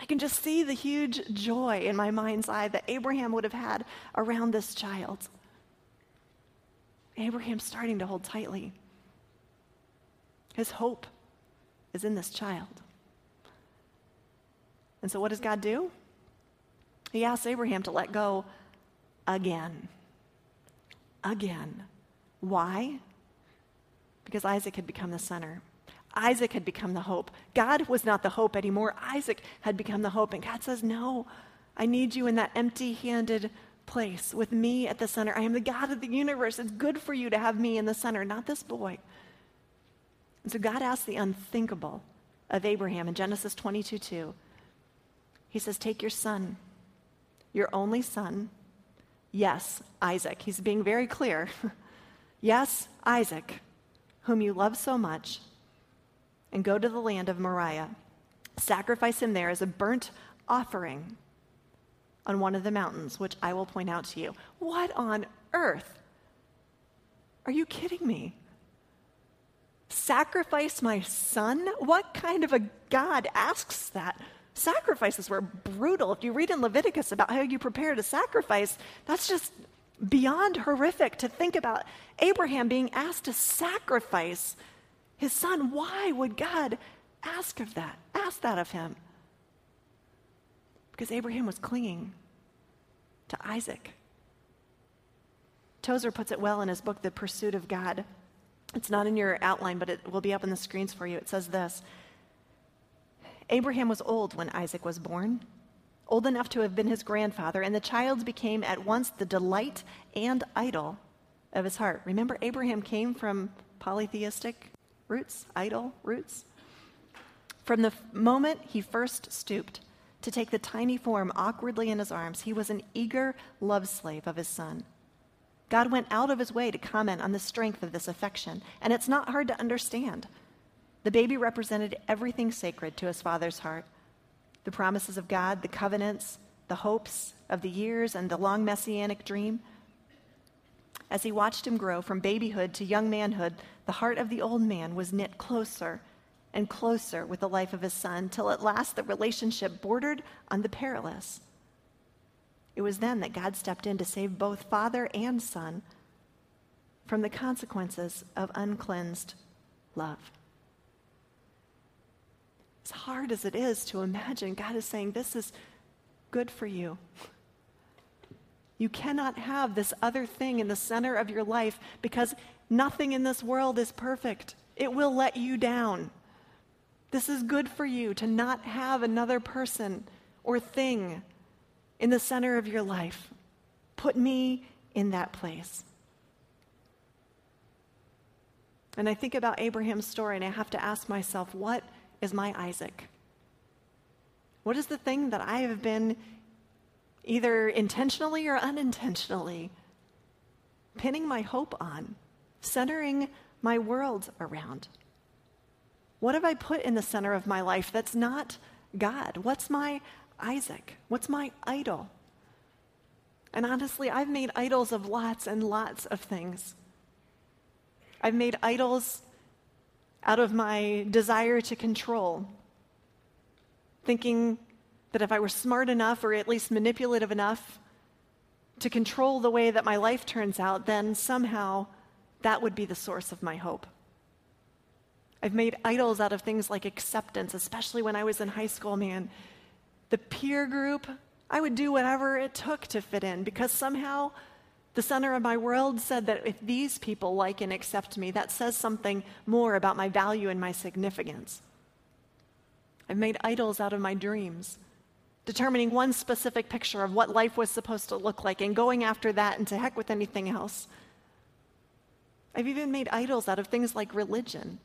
I can just see the huge joy in my mind's eye that Abraham would have had around this child. Abraham's starting to hold tightly. His hope is in this child. And so, what does God do? He asks Abraham to let go again. Again. Why? Because Isaac had become the center. Isaac had become the hope. God was not the hope anymore. Isaac had become the hope. And God says, No, I need you in that empty handed place with me at the center. I am the God of the universe. It's good for you to have me in the center, not this boy. And so God asks the unthinkable of Abraham in Genesis 22 2. He says, Take your son, your only son. Yes, Isaac. He's being very clear. yes, Isaac, whom you love so much, and go to the land of Moriah. Sacrifice him there as a burnt offering on one of the mountains, which I will point out to you. What on earth? Are you kidding me? Sacrifice my son? What kind of a God asks that? Sacrifices were brutal. If you read in Leviticus about how you prepare to sacrifice, that's just beyond horrific to think about Abraham being asked to sacrifice his son. Why would God ask of that? Ask that of him? Because Abraham was clinging to Isaac. Tozer puts it well in his book, The Pursuit of God. It's not in your outline, but it will be up on the screens for you. It says this Abraham was old when Isaac was born, old enough to have been his grandfather, and the child became at once the delight and idol of his heart. Remember, Abraham came from polytheistic roots, idol roots. From the moment he first stooped to take the tiny form awkwardly in his arms, he was an eager love slave of his son. God went out of his way to comment on the strength of this affection, and it's not hard to understand. The baby represented everything sacred to his father's heart the promises of God, the covenants, the hopes of the years, and the long messianic dream. As he watched him grow from babyhood to young manhood, the heart of the old man was knit closer and closer with the life of his son, till at last the relationship bordered on the perilous. It was then that God stepped in to save both father and son from the consequences of uncleansed love. As hard as it is to imagine, God is saying, This is good for you. You cannot have this other thing in the center of your life because nothing in this world is perfect. It will let you down. This is good for you to not have another person or thing in the center of your life. Put me in that place. And I think about Abraham's story and I have to ask myself, what is my Isaac? What is the thing that I have been either intentionally or unintentionally, pinning my hope on, centering my world around? What have I put in the center of my life that's not God? What's my Isaac? What's my idol? And honestly, I've made idols of lots and lots of things. I've made idols out of my desire to control, thinking that if I were smart enough or at least manipulative enough to control the way that my life turns out, then somehow that would be the source of my hope. I've made idols out of things like acceptance, especially when I was in high school, man. The peer group, I would do whatever it took to fit in because somehow the center of my world said that if these people like and accept me, that says something more about my value and my significance. I've made idols out of my dreams determining one specific picture of what life was supposed to look like and going after that and to heck with anything else. I've even made idols out of things like religion,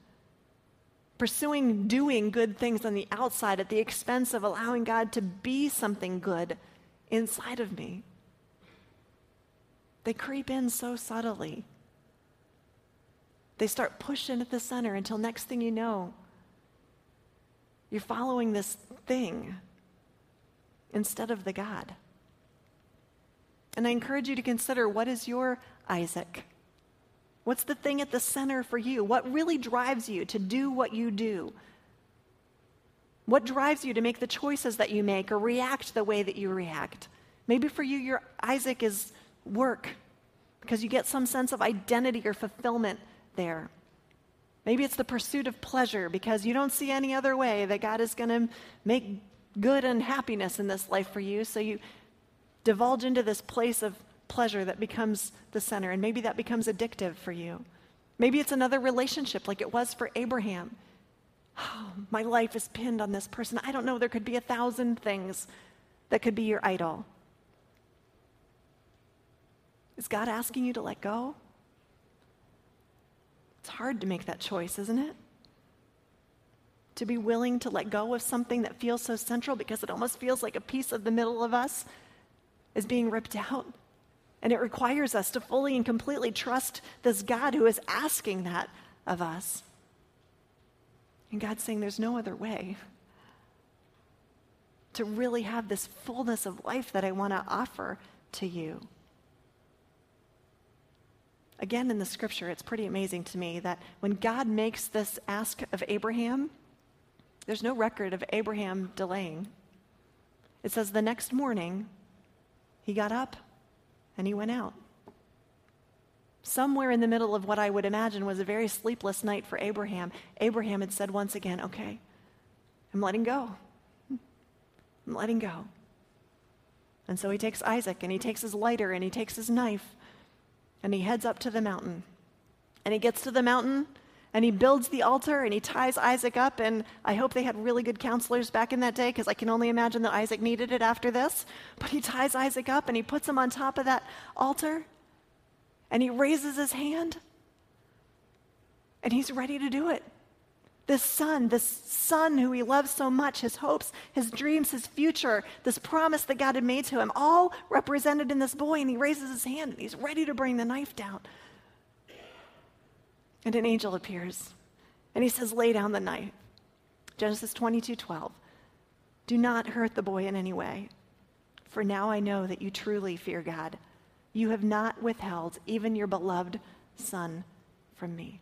pursuing doing good things on the outside at the expense of allowing God to be something good inside of me. They creep in so subtly. They start pushing at the center until next thing you know, you're following this thing instead of the God. And I encourage you to consider what is your Isaac? What's the thing at the center for you? What really drives you to do what you do? What drives you to make the choices that you make or react the way that you react? Maybe for you, your Isaac is work because you get some sense of identity or fulfillment there. Maybe it's the pursuit of pleasure because you don't see any other way that God is going to make good and happiness in this life for you. So you divulge into this place of pleasure that becomes the center, and maybe that becomes addictive for you. Maybe it's another relationship like it was for Abraham. Oh, my life is pinned on this person. I don't know, there could be a thousand things that could be your idol. Is God asking you to let go? It's hard to make that choice, isn't it? To be willing to let go of something that feels so central because it almost feels like a piece of the middle of us is being ripped out. And it requires us to fully and completely trust this God who is asking that of us. And God's saying there's no other way to really have this fullness of life that I want to offer to you. Again, in the scripture, it's pretty amazing to me that when God makes this ask of Abraham, there's no record of Abraham delaying. It says the next morning, he got up and he went out. Somewhere in the middle of what I would imagine was a very sleepless night for Abraham, Abraham had said once again, Okay, I'm letting go. I'm letting go. And so he takes Isaac and he takes his lighter and he takes his knife and he heads up to the mountain. And he gets to the mountain and he builds the altar and he ties Isaac up. And I hope they had really good counselors back in that day because I can only imagine that Isaac needed it after this. But he ties Isaac up and he puts him on top of that altar and he raises his hand and he's ready to do it. This son, this son who he loves so much, his hopes, his dreams, his future, this promise that God had made to him, all represented in this boy. And he raises his hand and he's ready to bring the knife down. And an angel appears and he says, Lay down the knife. Genesis 22 12. Do not hurt the boy in any way, for now I know that you truly fear God. You have not withheld even your beloved son from me.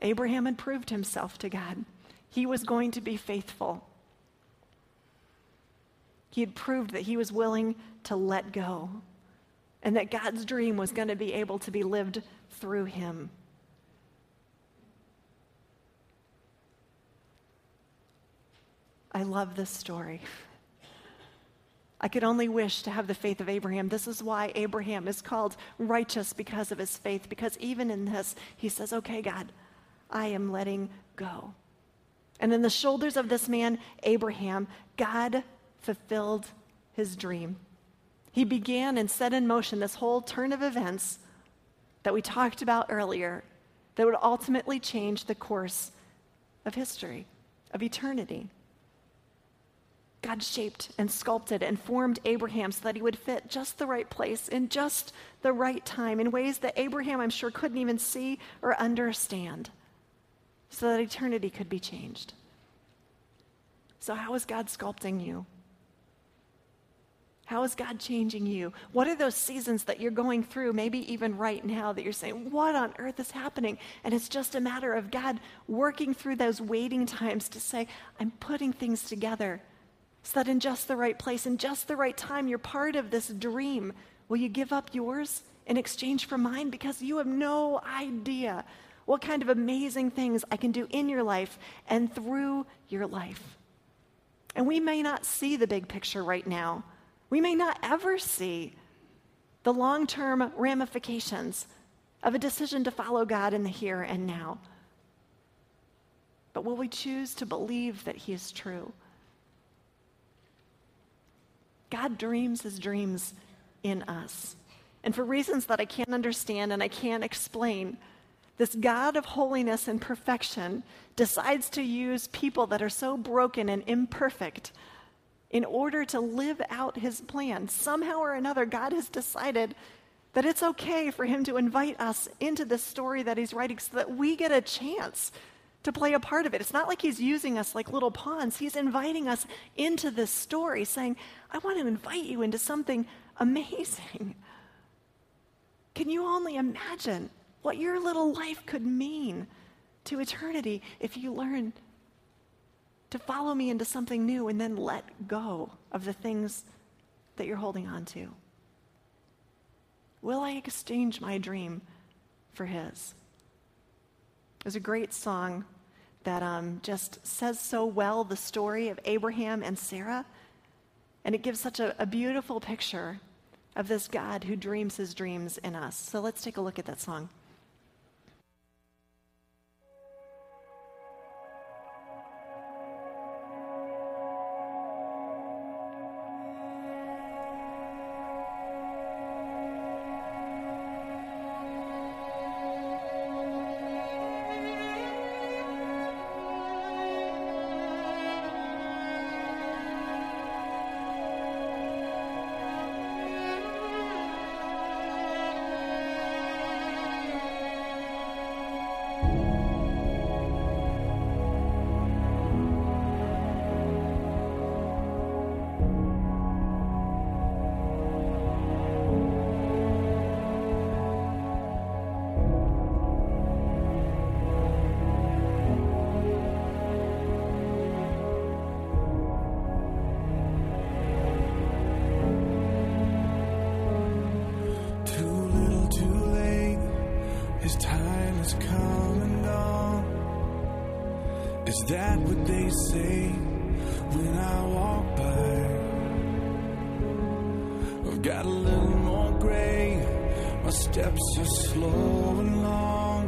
Abraham had proved himself to God. He was going to be faithful. He had proved that he was willing to let go and that God's dream was going to be able to be lived through him. I love this story. I could only wish to have the faith of Abraham. This is why Abraham is called righteous because of his faith, because even in this, he says, Okay, God, I am letting go. And in the shoulders of this man, Abraham, God fulfilled his dream. He began and set in motion this whole turn of events that we talked about earlier that would ultimately change the course of history, of eternity. God shaped and sculpted and formed Abraham so that he would fit just the right place in just the right time in ways that Abraham, I'm sure, couldn't even see or understand so that eternity could be changed. So, how is God sculpting you? How is God changing you? What are those seasons that you're going through, maybe even right now, that you're saying, What on earth is happening? And it's just a matter of God working through those waiting times to say, I'm putting things together so that in just the right place, in just the right time, you're part of this dream. Will you give up yours in exchange for mine? Because you have no idea what kind of amazing things I can do in your life and through your life. And we may not see the big picture right now. We may not ever see the long term ramifications of a decision to follow God in the here and now. But will we choose to believe that He is true? God dreams His dreams in us. And for reasons that I can't understand and I can't explain, this God of holiness and perfection decides to use people that are so broken and imperfect in order to live out his plan. Somehow or another, God has decided that it's okay for him to invite us into the story that he's writing so that we get a chance to play a part of it. It's not like he's using us like little pawns. He's inviting us into this story, saying, I want to invite you into something amazing. Can you only imagine what your little life could mean to eternity if you learn to follow me into something new and then let go of the things that you're holding on to? Will I exchange my dream for his? There's a great song that um, just says so well the story of Abraham and Sarah. And it gives such a, a beautiful picture of this God who dreams his dreams in us. So let's take a look at that song. Got a little more gray. My steps are slow and long.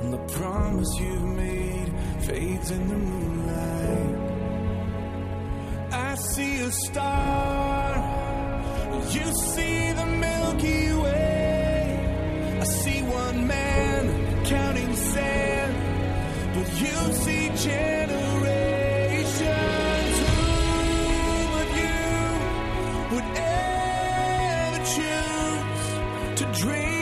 And the promise you've made fades in the moonlight. I see a star. You see to dream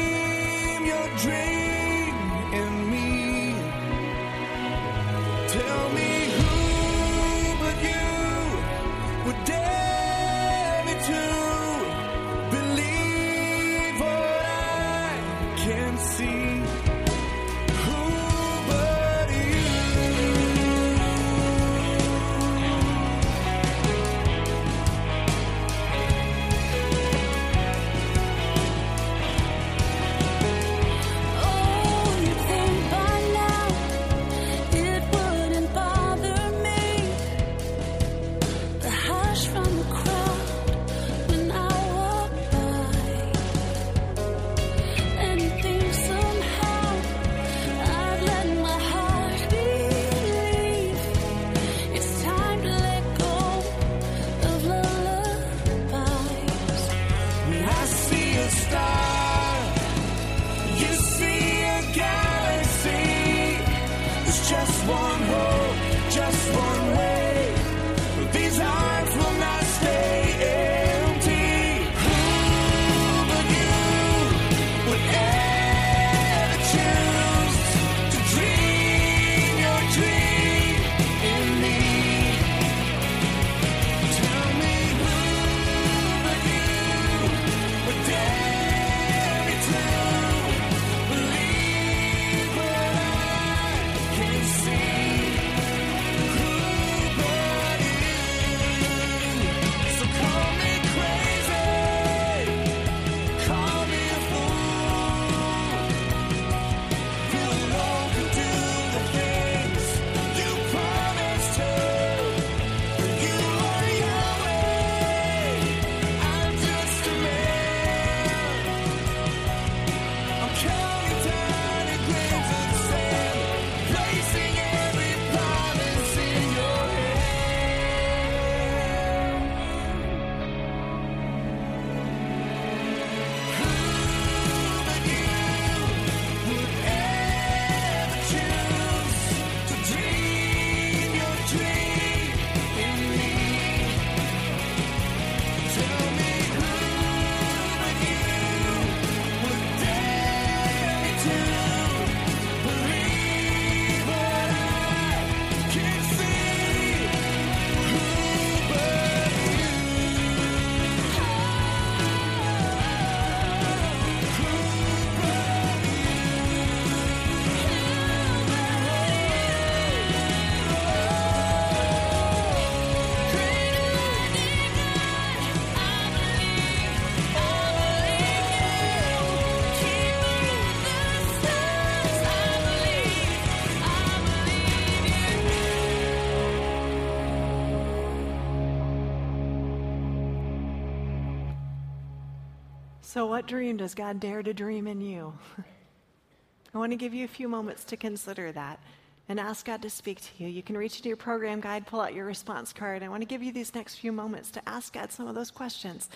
So, what dream does God dare to dream in you? I want to give you a few moments to consider that and ask God to speak to you. You can reach into your program guide, pull out your response card. I want to give you these next few moments to ask God some of those questions.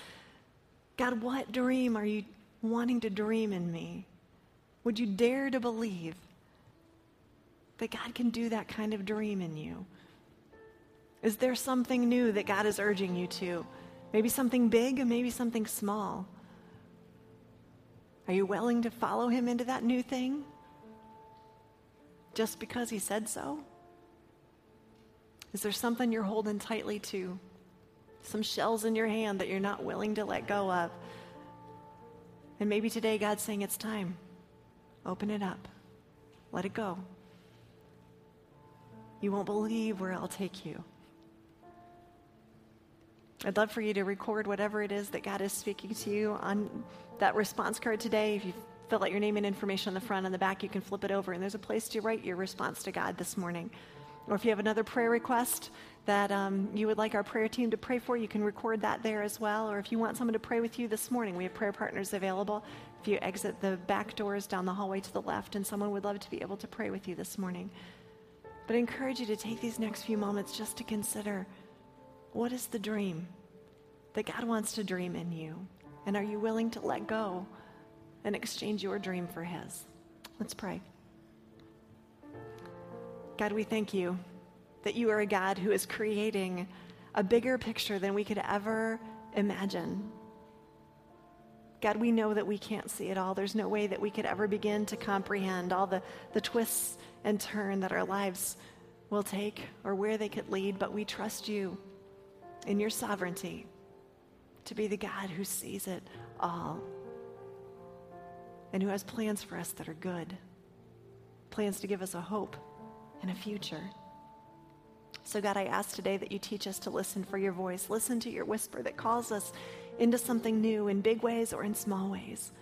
God, what dream are you wanting to dream in me? Would you dare to believe that God can do that kind of dream in you? Is there something new that God is urging you to? Maybe something big, maybe something small. Are you willing to follow him into that new thing? Just because he said so? Is there something you're holding tightly to? Some shells in your hand that you're not willing to let go of? And maybe today God's saying it's time. Open it up. Let it go. You won't believe where I'll take you. I'd love for you to record whatever it is that God is speaking to you on that response card today. If you fill out your name and information on the front and the back, you can flip it over, and there's a place to write your response to God this morning. Or if you have another prayer request that um, you would like our prayer team to pray for, you can record that there as well. Or if you want someone to pray with you this morning, we have prayer partners available. If you exit the back doors down the hallway to the left, and someone would love to be able to pray with you this morning. But I encourage you to take these next few moments just to consider what is the dream that God wants to dream in you? And are you willing to let go and exchange your dream for His? Let's pray. God, we thank you that you are a God who is creating a bigger picture than we could ever imagine. God, we know that we can't see it all. There's no way that we could ever begin to comprehend all the, the twists and turn that our lives will take or where they could lead, but we trust you in your sovereignty to be the God who sees it all and who has plans for us that are good, plans to give us a hope and a future. So, God, I ask today that you teach us to listen for your voice, listen to your whisper that calls us into something new in big ways or in small ways.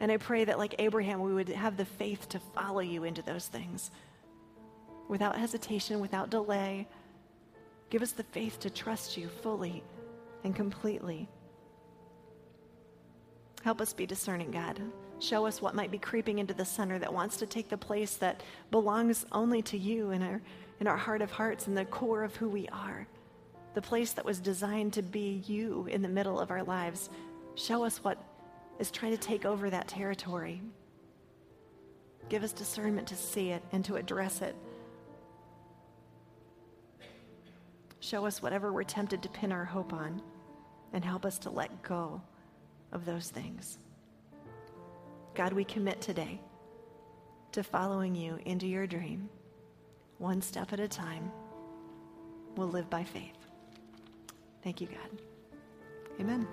And I pray that, like Abraham, we would have the faith to follow you into those things without hesitation, without delay. Give us the faith to trust you fully and completely. Help us be discerning, God. Show us what might be creeping into the center that wants to take the place that belongs only to you in our, in our heart of hearts and the core of who we are. The place that was designed to be you in the middle of our lives. Show us what is trying to take over that territory. Give us discernment to see it and to address it. Show us whatever we're tempted to pin our hope on and help us to let go of those things. God, we commit today to following you into your dream, one step at a time. We'll live by faith. Thank you, God. Amen.